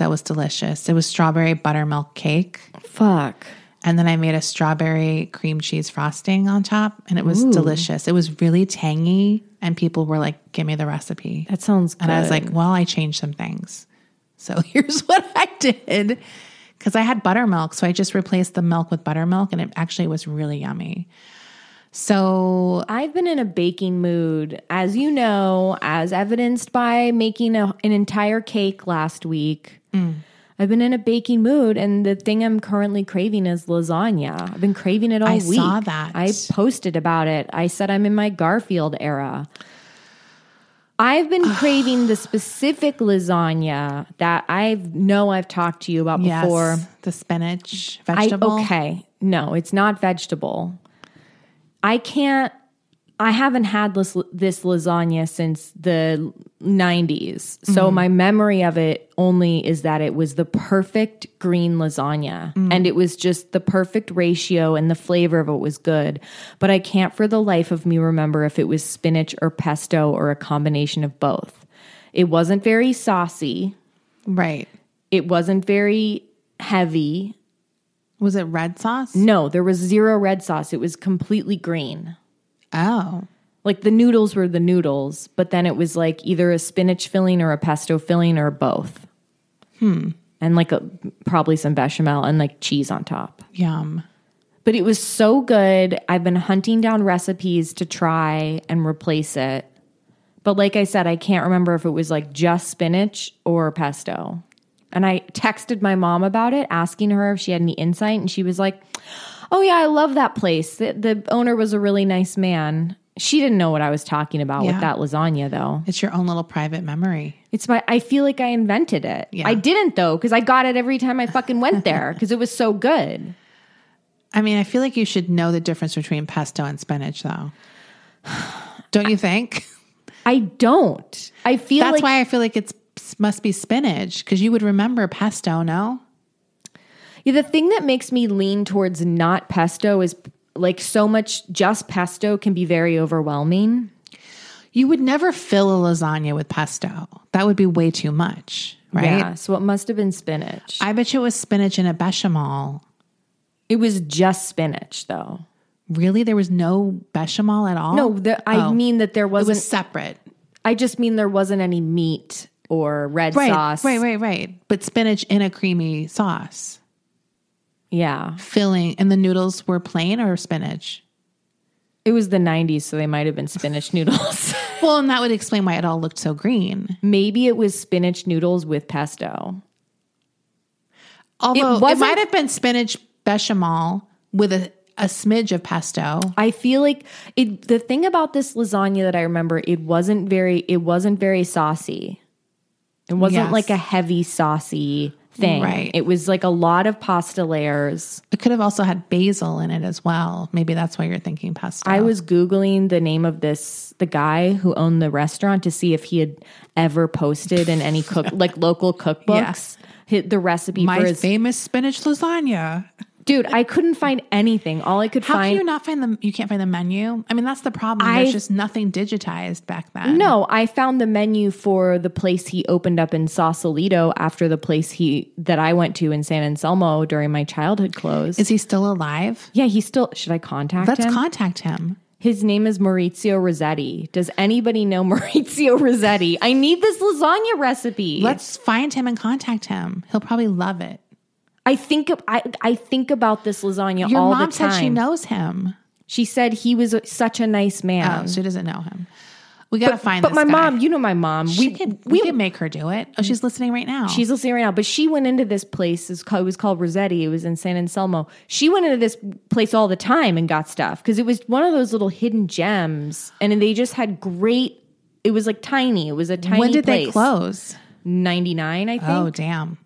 that was delicious. It was strawberry buttermilk cake. Fuck. And then I made a strawberry cream cheese frosting on top, and it was delicious. It was really tangy, and people were like, "Give me the recipe." That sounds good. And I was like, well, I changed some things. So [LAUGHS] here's what I did. Because I had buttermilk. So I just replaced the milk with buttermilk and it actually was really yummy. So I've been in a baking mood, as you know, as evidenced by making a, an entire cake last week. Mm. I've been in a baking mood, and the thing I'm currently craving is lasagna. I've been craving it all I week. saw that. I posted about it. I said I'm in my Garfield era. I've been [SIGHS] craving the specific lasagna that I know I've talked to you about yes, before. the spinach I, vegetable. okay. No, it's not vegetable. I can't I haven't had this, this lasagna since the 90s. So mm-hmm. my memory of it only is that it was the perfect green lasagna mm. and it was just the perfect ratio and the flavor of it was good. But I can't for the life of me remember if it was spinach or pesto or a combination of both. It wasn't very saucy. Right. It wasn't very heavy. Was it red sauce? No, there was zero red sauce. It was completely green. Oh. Like the noodles were the noodles, but then it was like either a spinach filling or a pesto filling or both. Hmm. And like a, probably some bechamel and like cheese on top. Yum. But it was so good. I've been hunting down recipes to try and replace it. But like I said, I can't remember if it was like just spinach or pesto. And I texted my mom about it, asking her if she had any insight. And she was like, Oh, yeah, I love that place. The, the owner was a really nice man. She didn't know what I was talking about Yeah. with that lasagna, though. It's your own little private memory. It's my, I feel like I invented it. Yeah. I didn't, though, because I got it every time I fucking went there [LAUGHS] because it was so good. I mean, I feel like you should know the difference between pesto and spinach, though. [SIGHS] Don't you think? [SIGHS] I don't. I feel That's like why I feel like it's must be spinach because you would remember pesto, no? Yeah, the thing that makes me lean towards not pesto is like so much just pesto can be very overwhelming. You would never fill a lasagna with pesto. That would be way too much, right? Yeah, so it must have been spinach. I bet you it was spinach and a bechamel. it was just spinach though. Really? There was no bechamel at all? No, the, I Oh. mean that there wasn't was separate. I just mean there wasn't any meat or red Right, sauce. right, right, right. But spinach in a creamy sauce. Yeah. Filling, and the noodles were plain or spinach? It was the 90s so they might have been spinach [LAUGHS] noodles. Well, and that would explain why it all looked so green. Maybe it was spinach noodles with pesto. Although it, wasn't- might have been spinach bechamel with a, a smidge of pesto. I feel like it the thing about this lasagna that I remember it wasn't very it wasn't very saucy. It wasn't Yes. like a heavy saucy thing. Right. It was like a lot of pasta layers. It could have also had basil in it as well. Maybe that's why you're thinking pesto. I was googling the name of this the guy who owned the restaurant to see if he had ever posted in any cook [LAUGHS] like local cookbooks hi- the recipe my for his famous spinach lasagna. Dude. I couldn't find anything. All I could How find can you not find the? You can't find the menu. I mean, that's the problem. I- There's just nothing digitized back then. No, I found the menu for the place he opened up in Sausalito after the place he that I went to in San Anselmo during my childhood closed. is he still alive? yeah, he's still. Should I contact Let's him? contact him. His name is Maurizio Rossetti. Does anybody know [LAUGHS] Maurizio Rossetti? I need this lasagna recipe. Let's find him and contact him. He'll probably love it. I think I I think about this lasagna Your all the time. Your mom said she knows him. She said he was a, such a nice man. Oh, she doesn't know him. We gotta find. This. But my guy. mom, you know my mom. She we could, we we could make her do it. Oh, she's listening right now. She's listening right now, but she went into this place. It was called Rossetti. It was in San Anselmo. She went into this place all the time and got stuff because it was one of those little hidden gems, and they just had great. It was like tiny. It was a tiny. when did they close? Ninety nine, I oh, think. Oh, damn.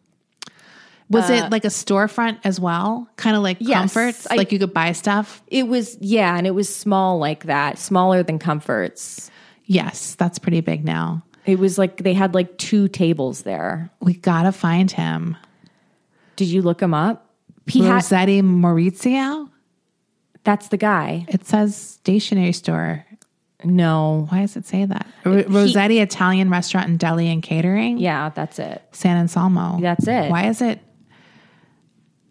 Was it like a storefront as well? Kind of like Uh, yes, comforts, I- like you could buy stuff. It was yeah, and it was small like that, smaller than Comforts. Yes, that's pretty big now. It was like they had like two tables there. We gotta find him. Did you look him up? He had, Maurizio. that's the guy. It says stationery store. No, Why does it say that? R- Rossetti Italian restaurant and deli and catering. yeah, that's it. San Anselmo. That's it. Why is it?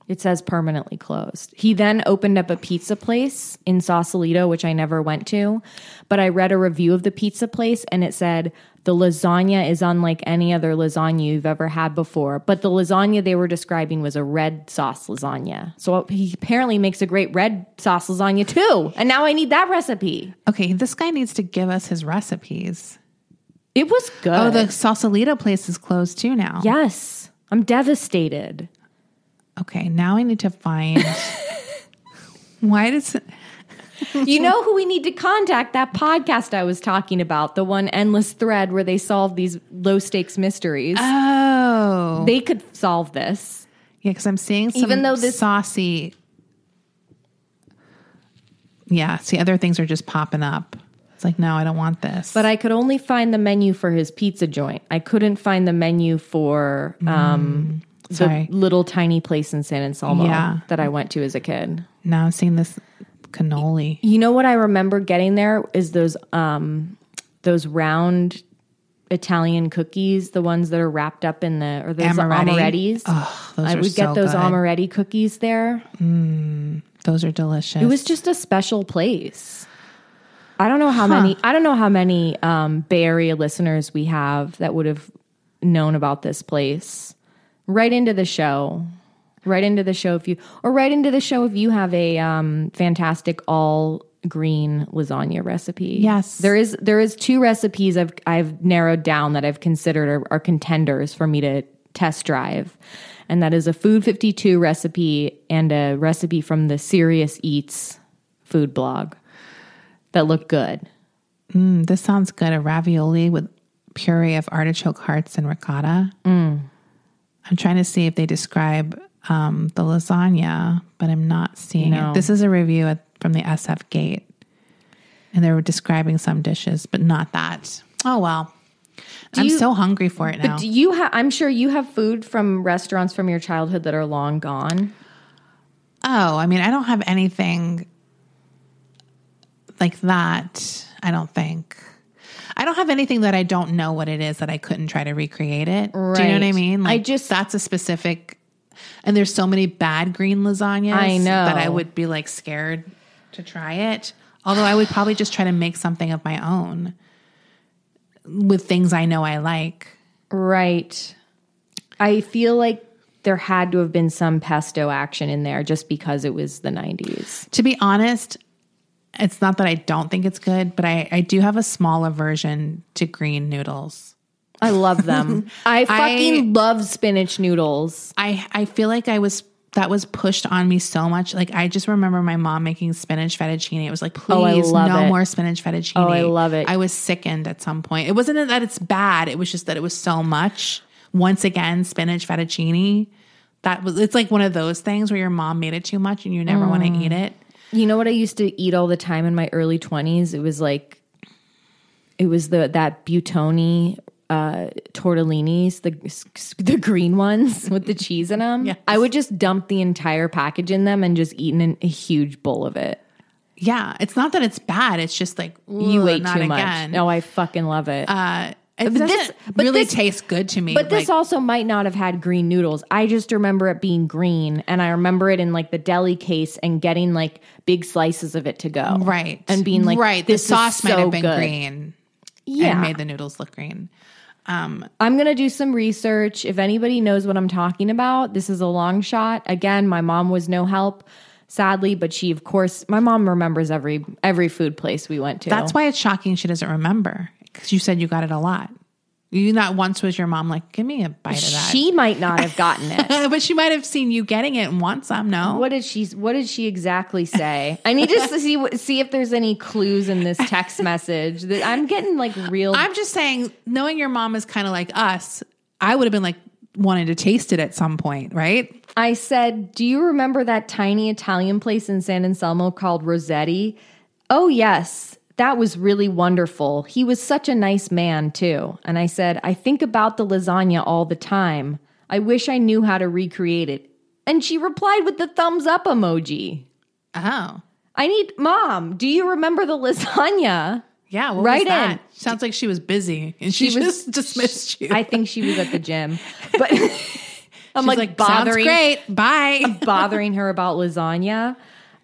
It says permanently closed. He then opened up a pizza place in Sausalito, which I never went to. But I read a review of the pizza place and it said the lasagna is unlike any other lasagna you've ever had before. But the lasagna they were describing was a red sauce lasagna. So he apparently makes a great red sauce lasagna too. And now I need that recipe. Okay, this guy needs to give us his recipes. It was good. Oh, the Sausalito place is closed too now. yes. I'm devastated. Okay, now I need to find. [LAUGHS] Why does? [LAUGHS] You know who we need to contact? That podcast I was talking about, the one endless thread where they solve these low stakes mysteries. Oh, they could solve this. yeah, because I'm seeing some Even though this- saucy. Yeah, see, other things are just popping up. It's like, no, I don't want this. But I could only find the menu for his pizza joint. I couldn't find the menu for um, the sorry. little tiny place in San Anselmo Yeah. that I went to as a kid. now I'm seeing this cannoli. You know what I remember getting there is those um, those round Italian cookies, the ones that are wrapped up in the or those Amaretti. amarettis. Oh, those I would get those good. amaretti cookies there. Those are delicious. It was just a special place. I don't know how many. I don't know how many um, Bay Area listeners we have that would have known about this place. Write into the show, write into the show if you, or write into the show if you have a um, fantastic all green lasagna recipe. Yes. there is there is two recipes I've I've narrowed down that I've considered are, are contenders for me to test drive. And that is a Food 52 recipe and a recipe from the Serious Eats food blog that look good. Mm, this sounds good. A ravioli with puree of artichoke hearts and ricotta. Mm. I'm trying to see if they describe um, the lasagna, but I'm not seeing No. it. This is a review at, from the SF Gate, and they were describing some dishes, but not that. Oh well, I'm you- so hungry for it now. But do you have I'm sure you have food from restaurants from your childhood that are long gone. Oh, I mean, I don't have anything like that. I don't think. I don't have anything that I don't know what it is that I couldn't try to recreate it. Do you know what I Right. mean? I just- that's a specific and there's so many bad green lasagnas I know. that I would be like scared to try it. Although I would probably just try to make something of my own with things I know I like. Right. I feel like there had to have been some pesto action in there just because it was the 90s. To be honest, it's not that I don't think it's good, but I, I do have a small aversion to green noodles. I love them. [LAUGHS] I fucking love spinach noodles. I I feel like I was that was pushed on me so much. Like I just remember my mom making spinach fettuccine. It was like, Oh, please, love no it. more spinach fettuccine. Oh, I love it. I was sickened at some point. It wasn't that it's bad. It was just that it was so much. Once again, spinach fettuccine. That was it's like one of those things where your mom made it too much and you never want to Mm. eat it. You know what I used to eat all the time in my early 20s? It was like it was the that Buitoni uh tortellinis, the the green ones [LAUGHS] with the cheese in them. Yes. I would just dump the entire package in them and just eat in a huge bowl of it. Yeah, it's not that it's bad. It's just like You ate too much. again. No, I fucking love it. Uh, it But this- but really this- taste good to me. But this also might not have had green noodles. I just remember it being green, and I remember it in like the deli case and getting like big slices of it to go, right And being like, right. this the sauce might have been good. green. Yeah, and made the noodles look green. Um, I'm gonna do some research. If anybody knows what I'm talking about, this is a long shot. Again, my mom was no help, sadly, but she, of course, my mom remembers every every food place we went to. That's why it's shocking she doesn't remember because you said you got it a lot. You not once was your mom like, give me a bite of that. she might not have gotten it. [LAUGHS] but she might have seen you getting it and want some. No, What did she? What did she exactly say? I need to [LAUGHS] see see if there's any clues in this text message. That I'm getting like real. I'm just saying, knowing your mom is kind of like us, I would have been like wanting to taste it at some point, right? I said, "Do you remember that tiny Italian place in San Anselmo called Rossetti?" Oh yes, that was really wonderful. He was such a nice man too. And I said, "I think about the lasagna all the time. I wish I knew how to recreate it." And she replied with the thumbs up emoji. Oh, I need mom. Do you remember the lasagna? yeah. What Right in. Sounds like she was busy and she, She was- just [LAUGHS] dismissed you. I think she was at the gym, [LAUGHS] but I'm She's like, like, bothering, Sounds great. Bye. bothering her about lasagna.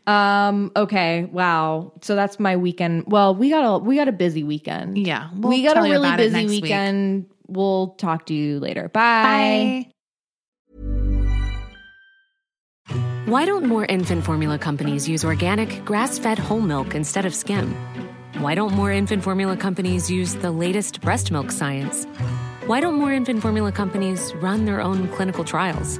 Um, okay, wow. So that's my weekend. Well, we got a we got a busy weekend. Yeah, we'll we got a really busy next week. weekend. We'll talk to you later. Bye. Bye. Why don't more infant formula companies use organic, grass fed whole milk instead of skim? Why don't more infant formula companies use the latest breast milk science? Why don't more infant formula companies run their own clinical trials?